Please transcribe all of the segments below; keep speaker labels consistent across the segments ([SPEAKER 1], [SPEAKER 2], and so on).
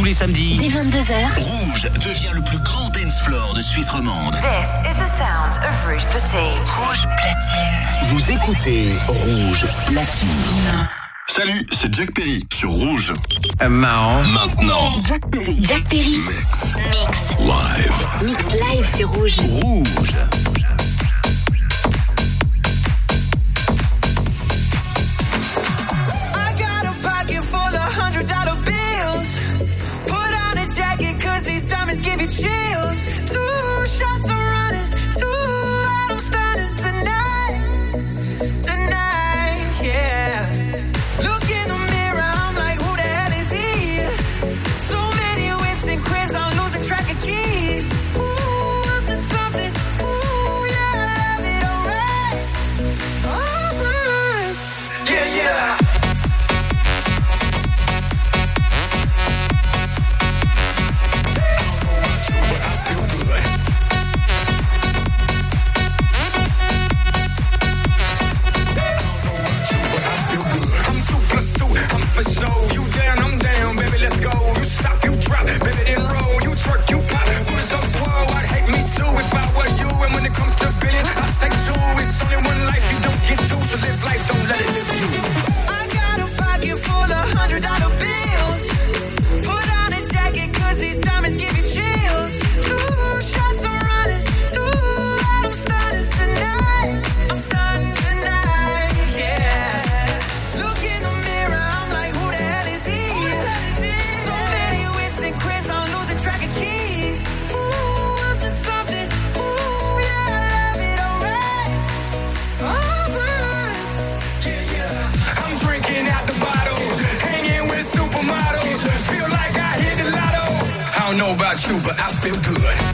[SPEAKER 1] tous les samedis.
[SPEAKER 2] Dès 22h.
[SPEAKER 1] Rouge devient le plus grand dance floor de Suisse romande.
[SPEAKER 3] This is the sound of Rouge Platine.
[SPEAKER 2] Rouge Platine.
[SPEAKER 1] Vous écoutez Rouge Platine.
[SPEAKER 4] Salut, c'est Jack Perry sur Rouge.
[SPEAKER 1] Euh,
[SPEAKER 4] Maintenant.
[SPEAKER 2] Jack Perry. Jack Perry.
[SPEAKER 4] Mix.
[SPEAKER 2] Mix.
[SPEAKER 4] Live.
[SPEAKER 2] Mix live sur Rouge.
[SPEAKER 1] Rouge.
[SPEAKER 5] but I feel good.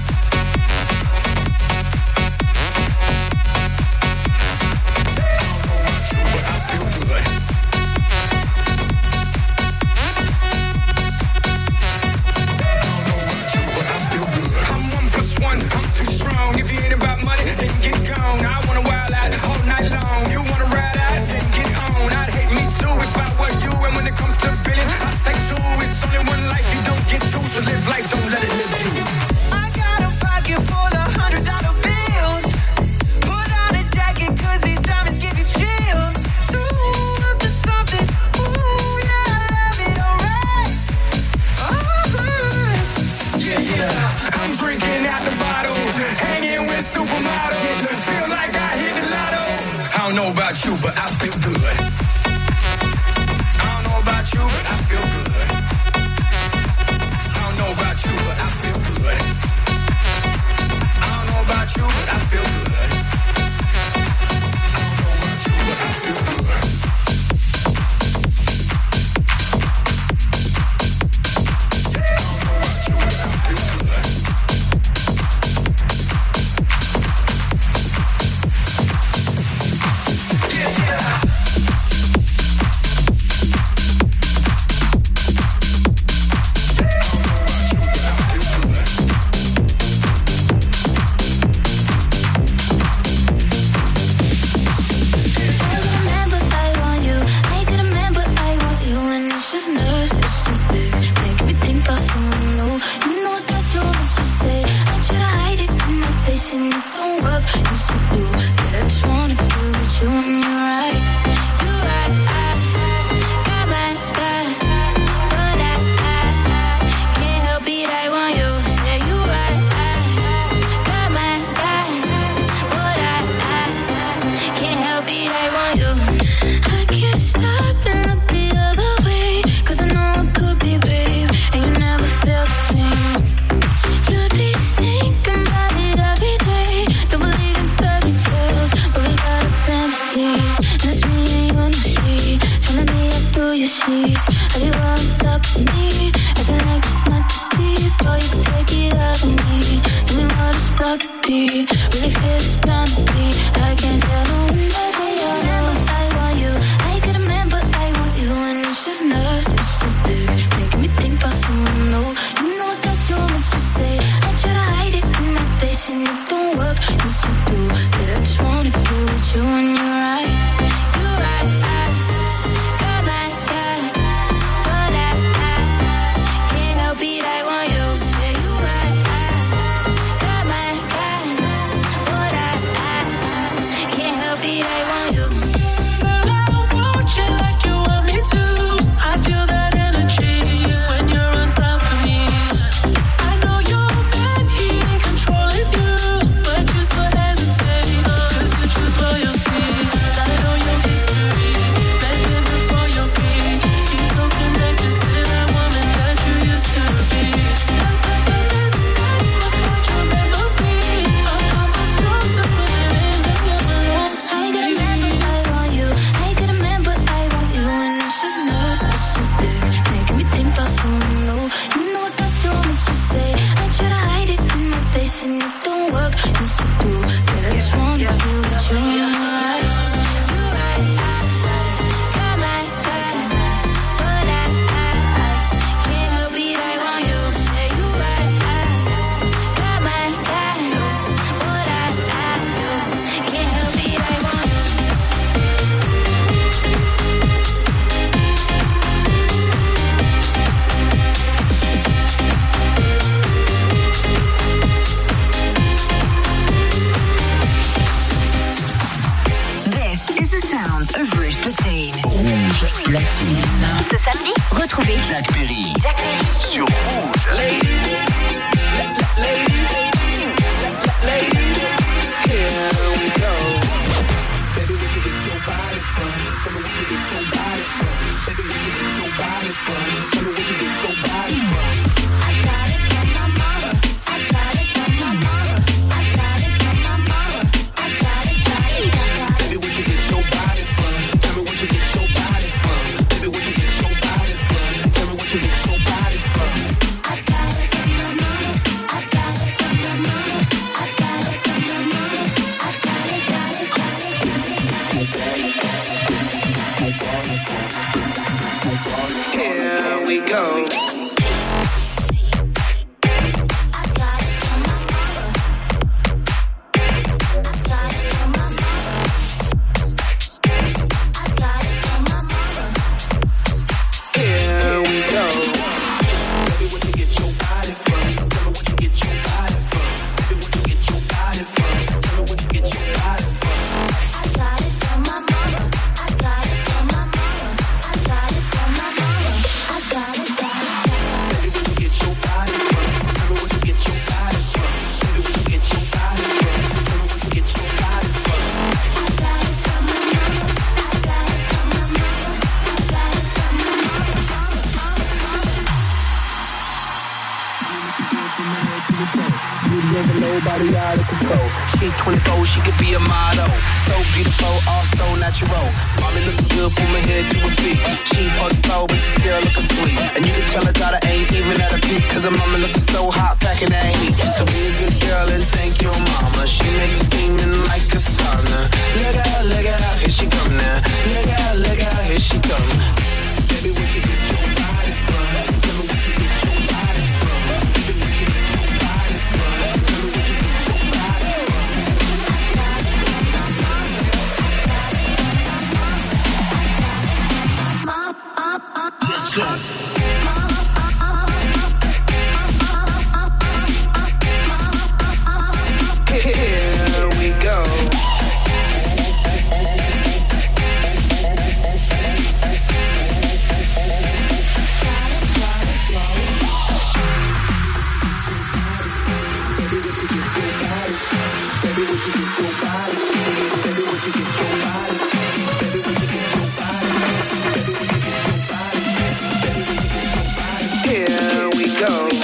[SPEAKER 6] Go.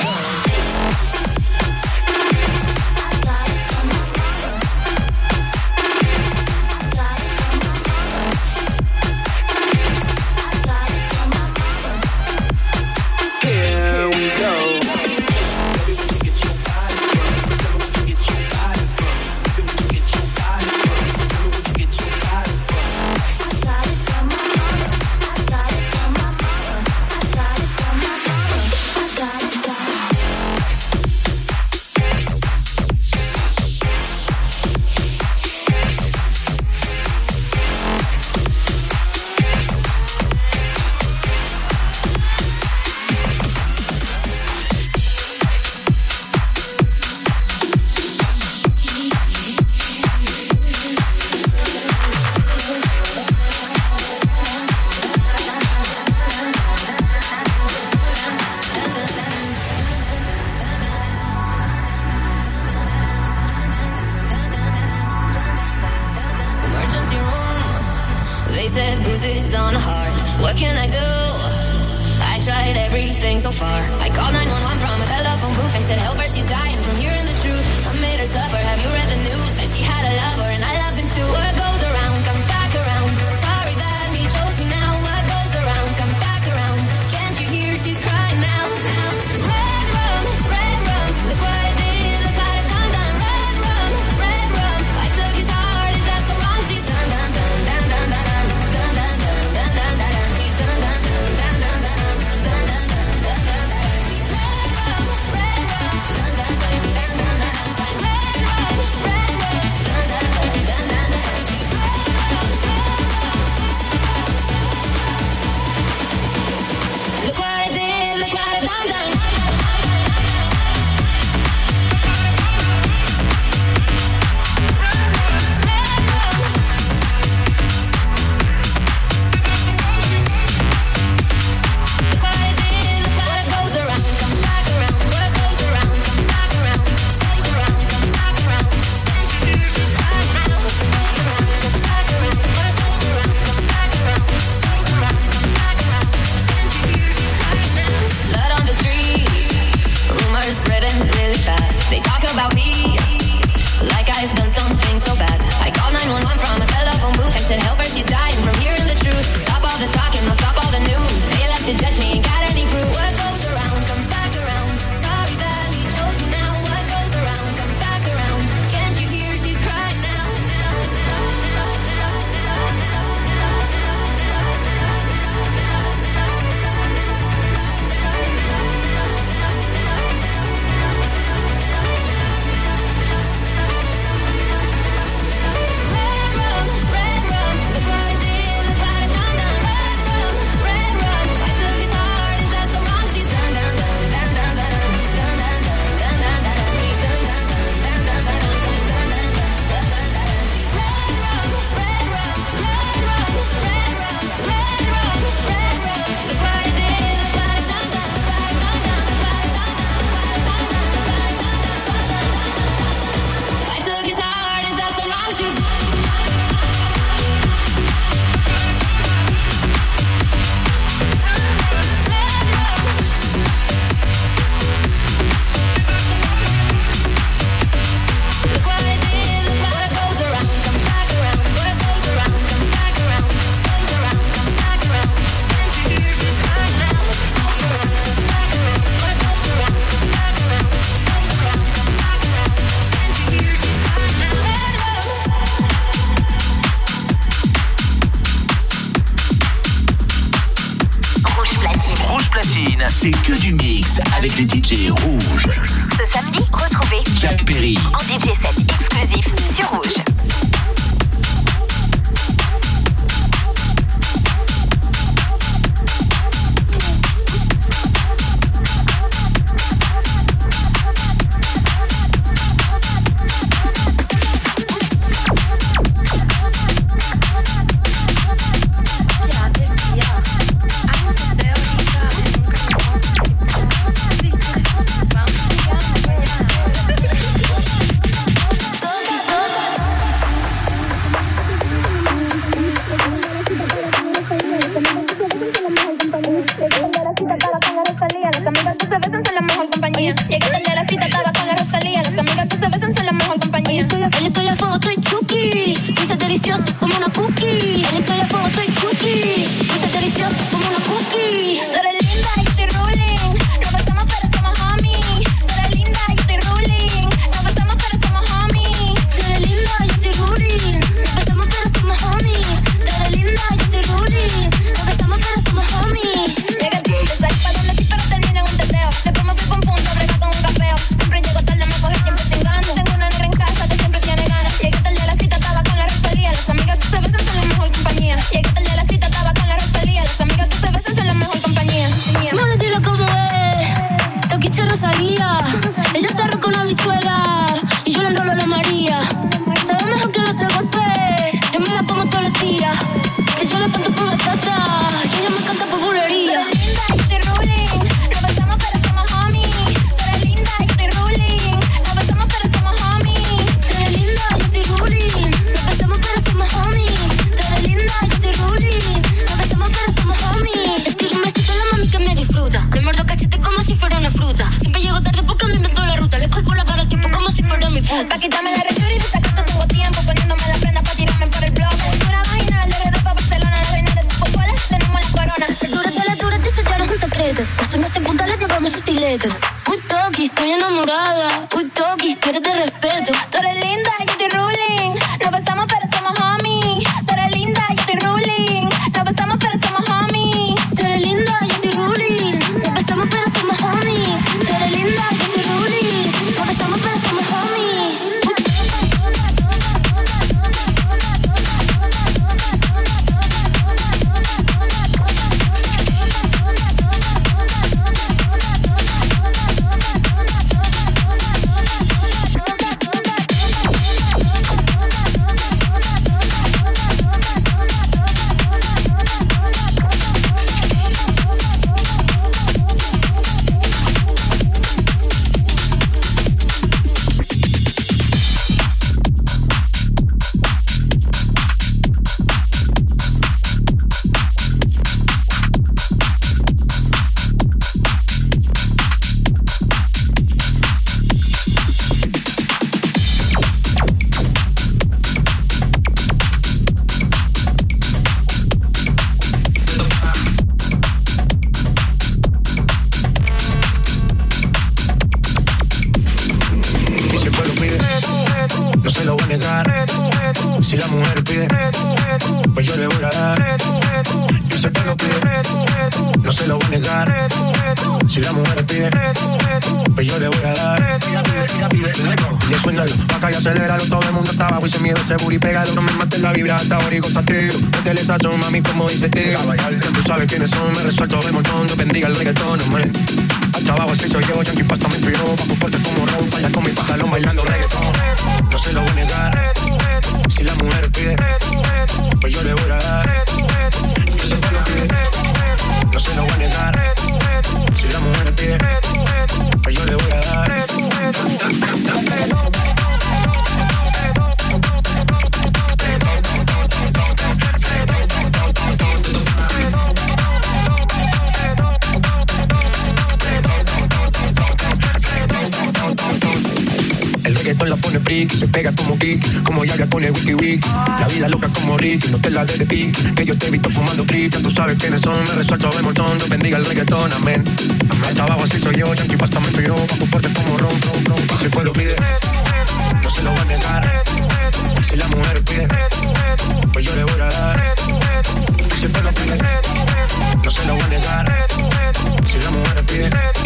[SPEAKER 7] yeah.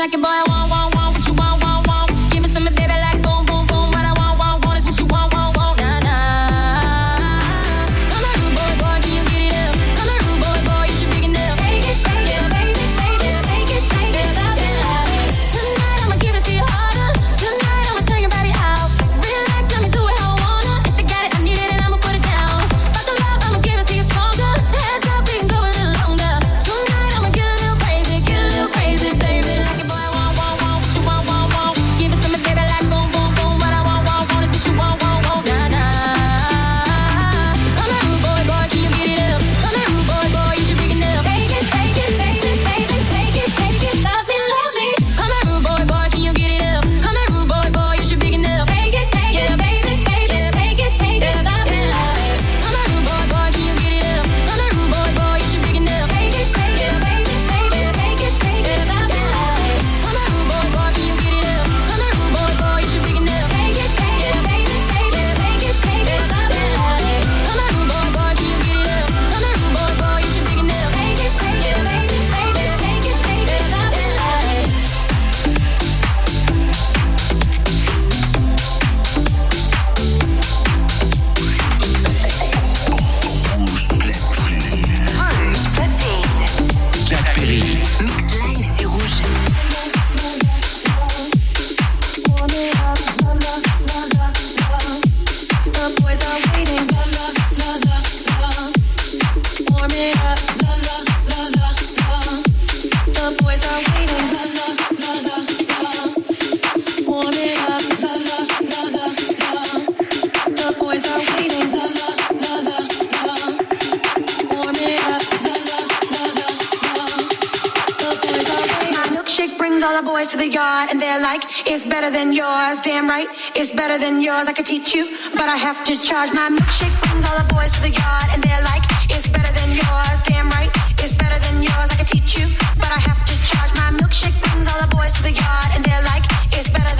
[SPEAKER 7] Like it,
[SPEAKER 6] boy? The
[SPEAKER 8] yard and they're like, it's better than yours. Damn right, it's better than yours. I could teach you, but I have to charge. My milkshake brings all the boys to the yard and they're like, it's better than yours. Damn right, it's better than yours. I could teach you, but I have to charge. My milkshake brings all the boys to the yard and they're like, it's better than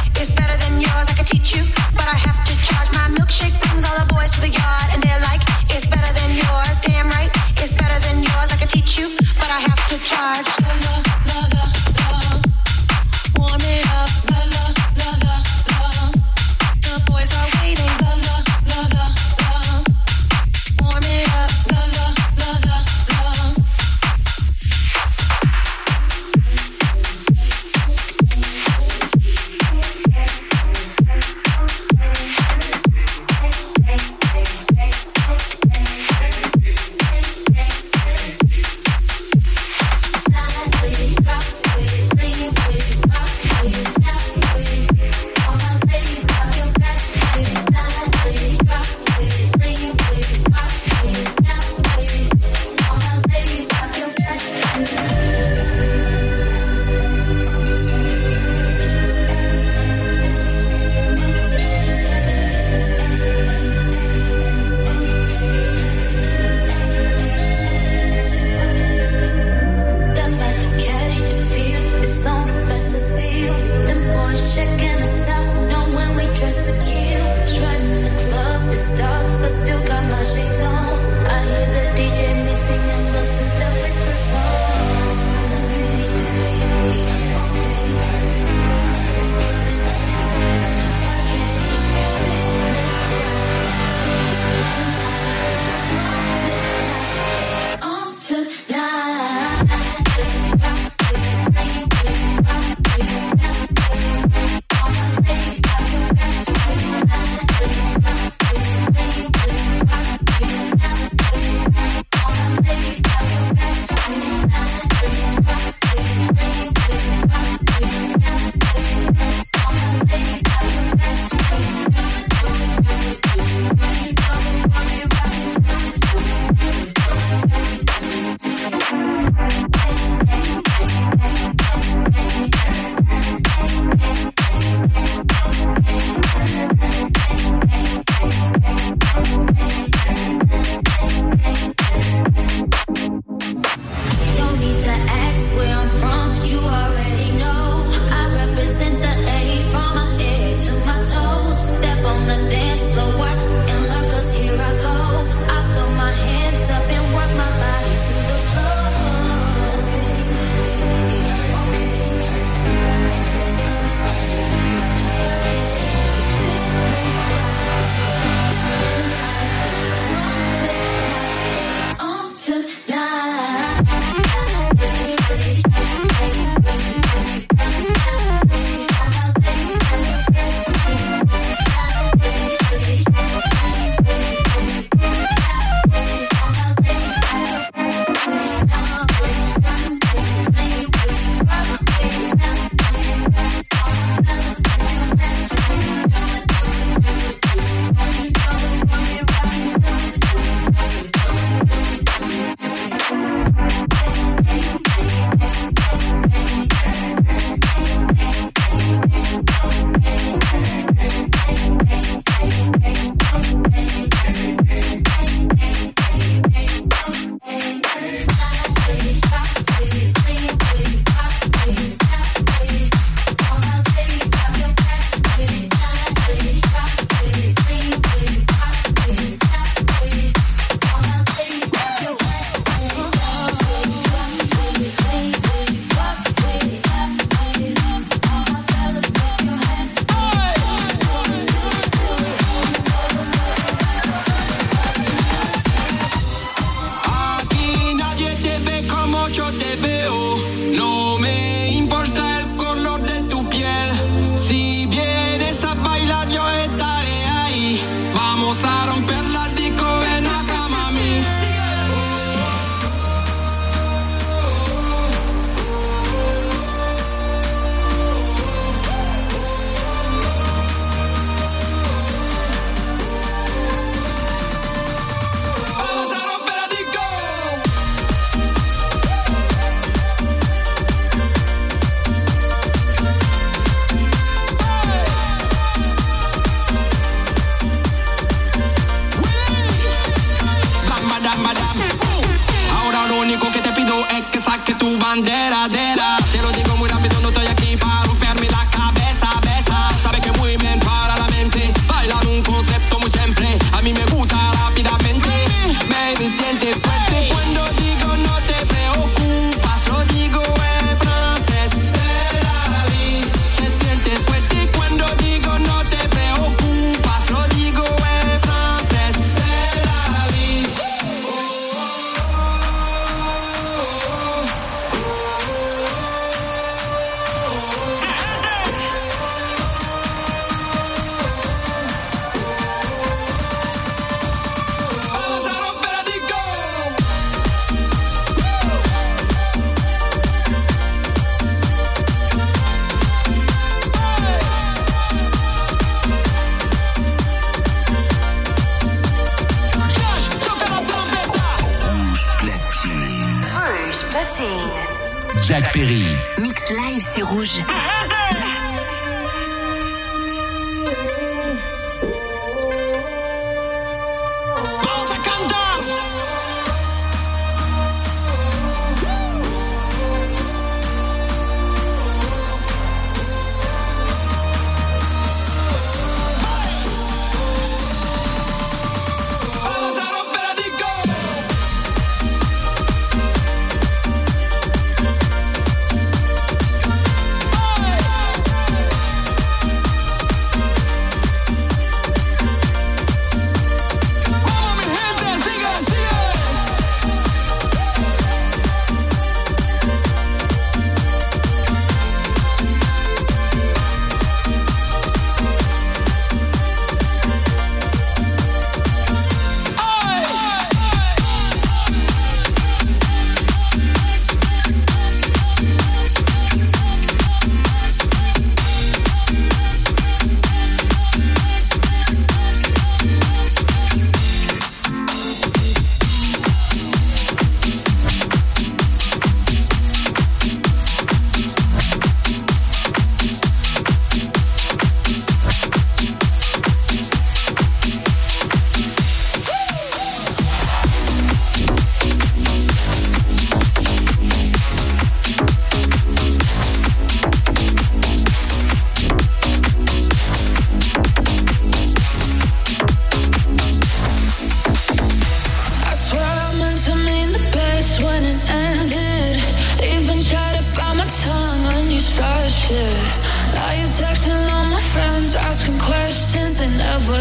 [SPEAKER 1] Jack Perry.
[SPEAKER 3] Mix live, c'est rouge.
[SPEAKER 5] Ah, ah.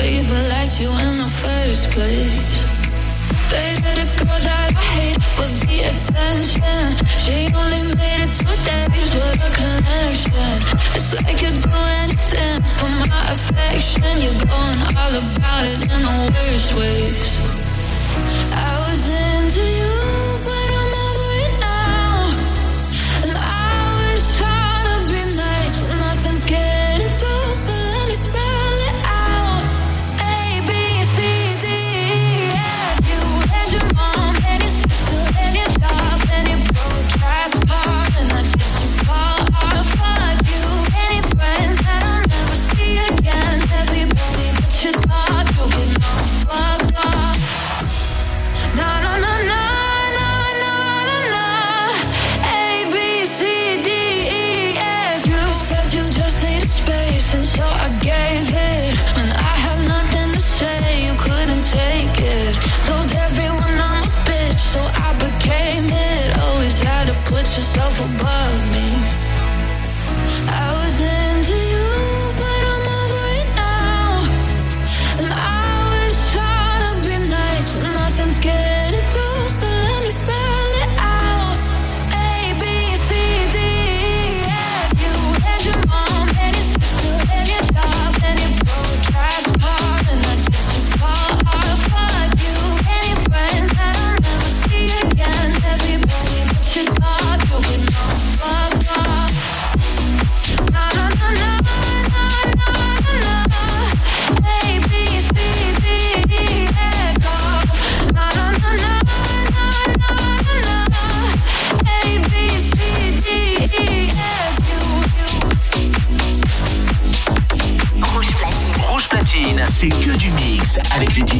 [SPEAKER 5] even liked you in the first place. Dated a girl that I hate for the attention. She only made it two days with a connection. It's like you'd do anything for my affection. You're going all about it in the worst ways. I was into you. yourself above
[SPEAKER 9] avec les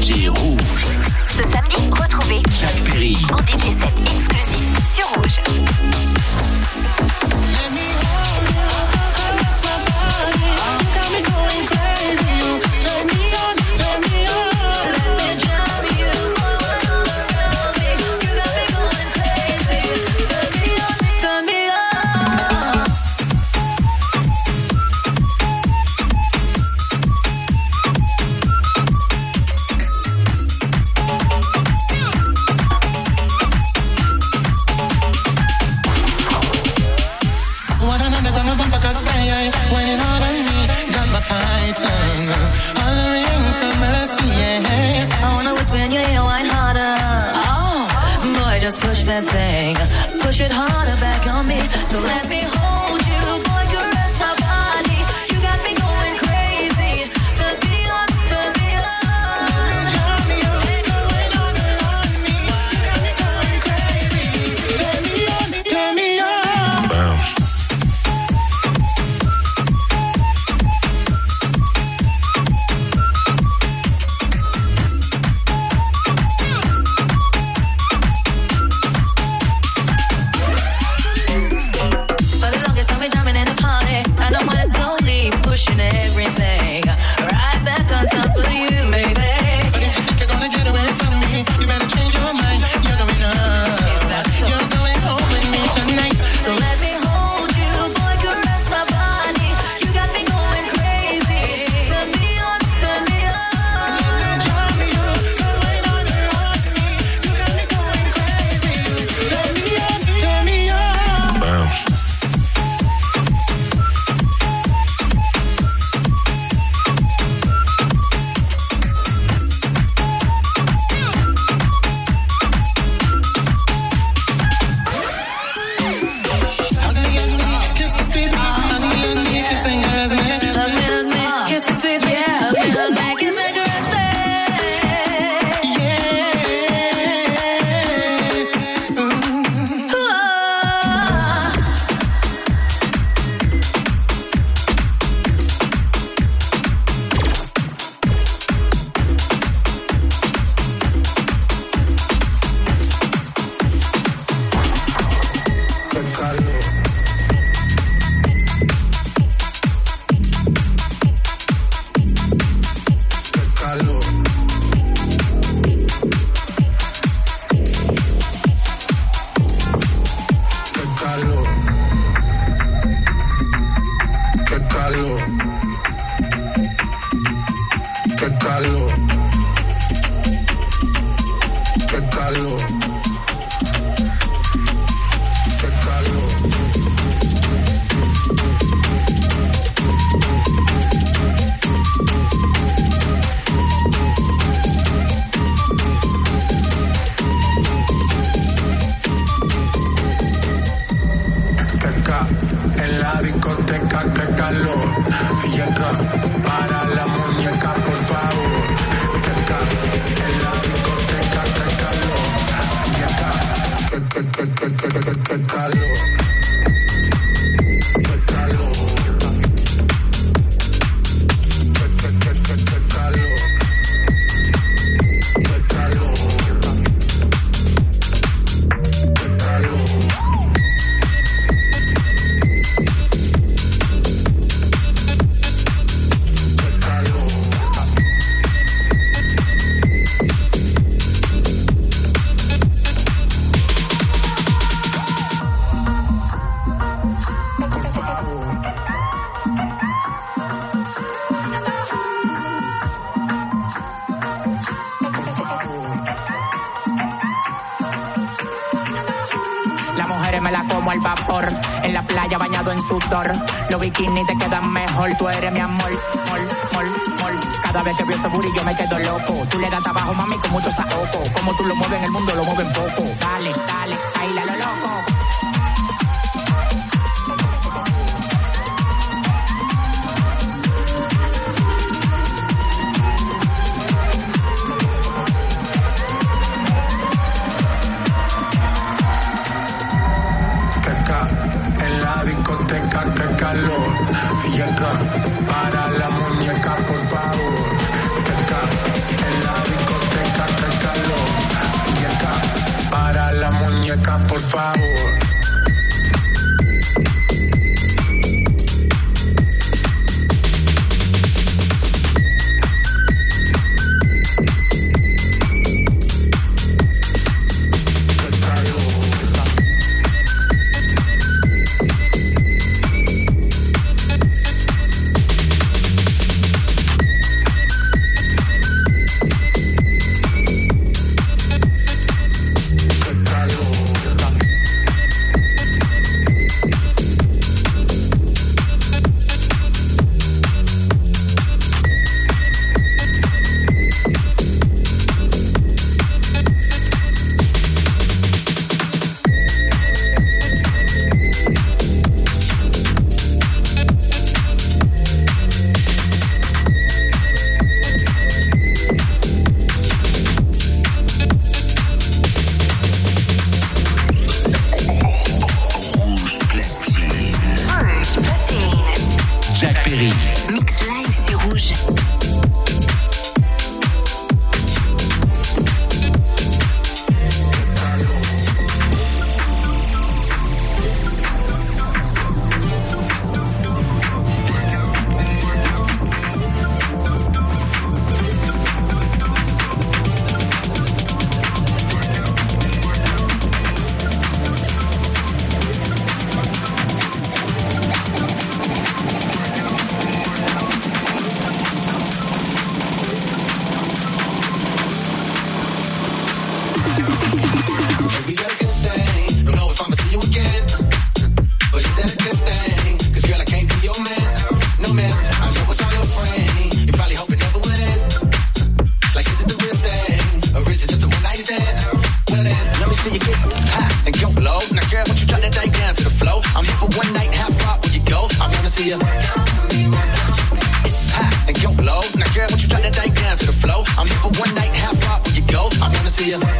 [SPEAKER 10] see.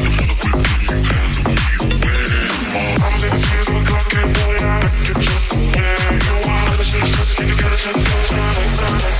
[SPEAKER 10] Thank you.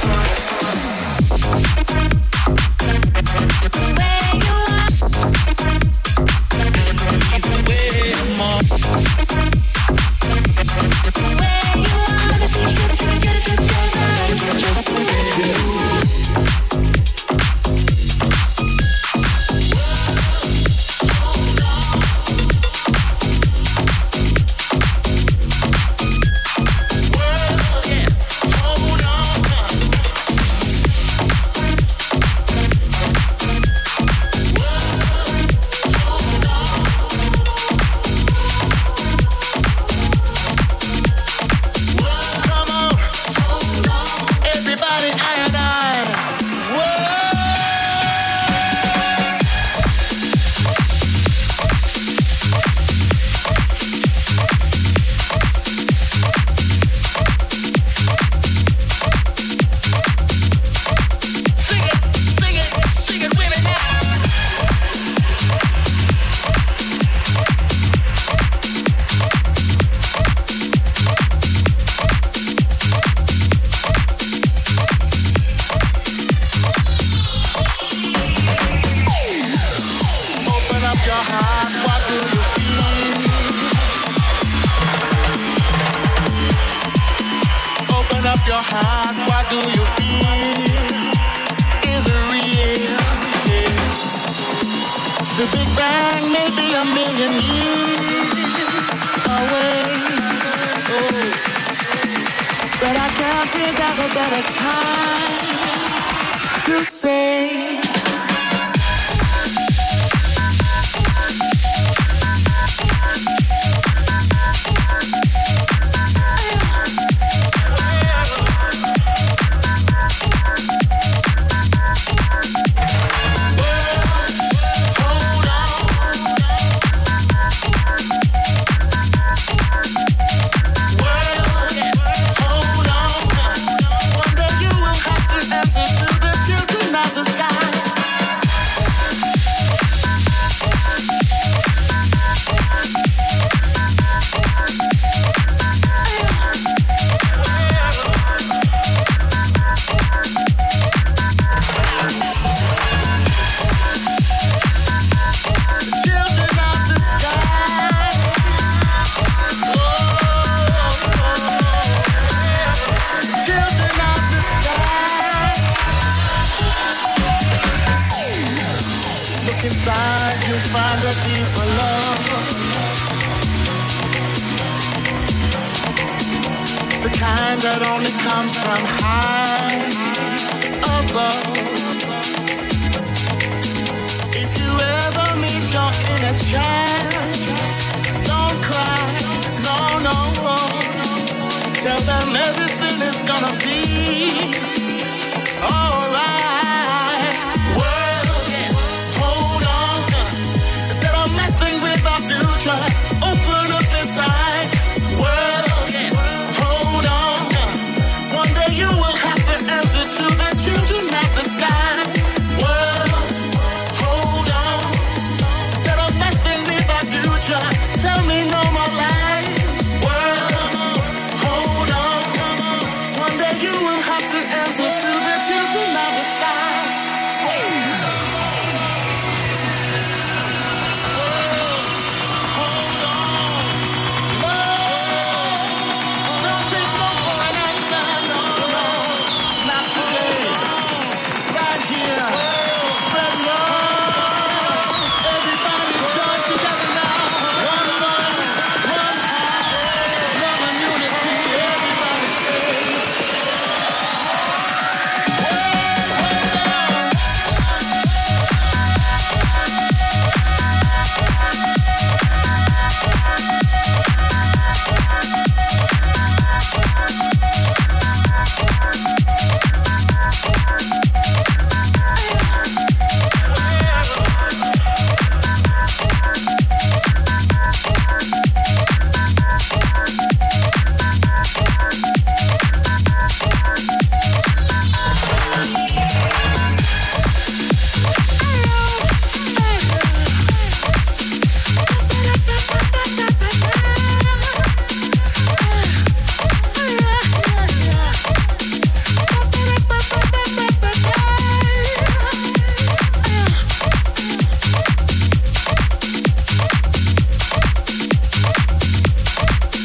[SPEAKER 11] your
[SPEAKER 9] heart, what do you feel? Is it real? The Big Bang may be a million years away. Oh. But I can't think of a better time to say.